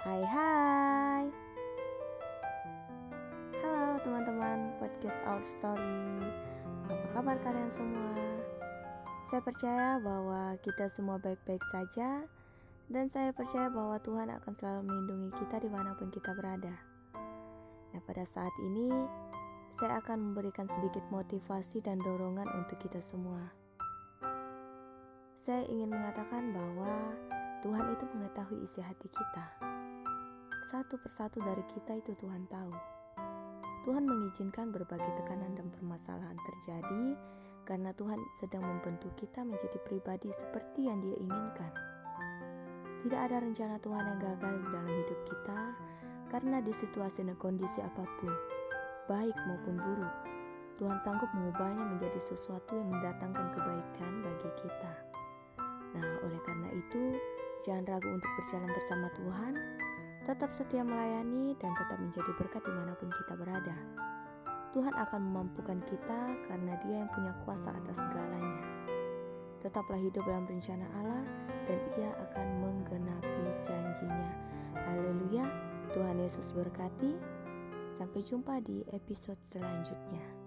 Hai hai. Halo teman-teman podcast Our Story. Apa kabar kalian semua? Saya percaya bahwa kita semua baik-baik saja Dan saya percaya bahwa Tuhan akan selalu melindungi kita di mana pun kita berada. Nah pada saat ini Saya akan memberikan sedikit motivasi dan dorongan untuk kita semua. Saya ingin mengatakan bahwa Tuhan itu mengetahui isi hati kita satu persatu dari kita itu Tuhan tahu. Tuhan mengizinkan berbagai tekanan dan permasalahan terjadi karena Tuhan sedang membentuk kita menjadi pribadi seperti yang Dia inginkan. Tidak ada rencana Tuhan yang gagal dalam hidup kita karena di situasi dan kondisi apa pun, baik maupun buruk, Tuhan sanggup mengubahnya menjadi sesuatu yang mendatangkan kebaikan bagi kita. Nah, oleh karena itu, jangan ragu untuk berjalan bersama Tuhan tetap setia melayani dan tetap menjadi berkat di mana pun kita berada. Tuhan akan memampukan kita karena dia yang punya kuasa atas segalanya. Tetaplah hidup dalam rencana Allah dan ia akan menggenapi janjinya. Haleluya, Tuhan Yesus berkati. Sampai jumpa di episode selanjutnya.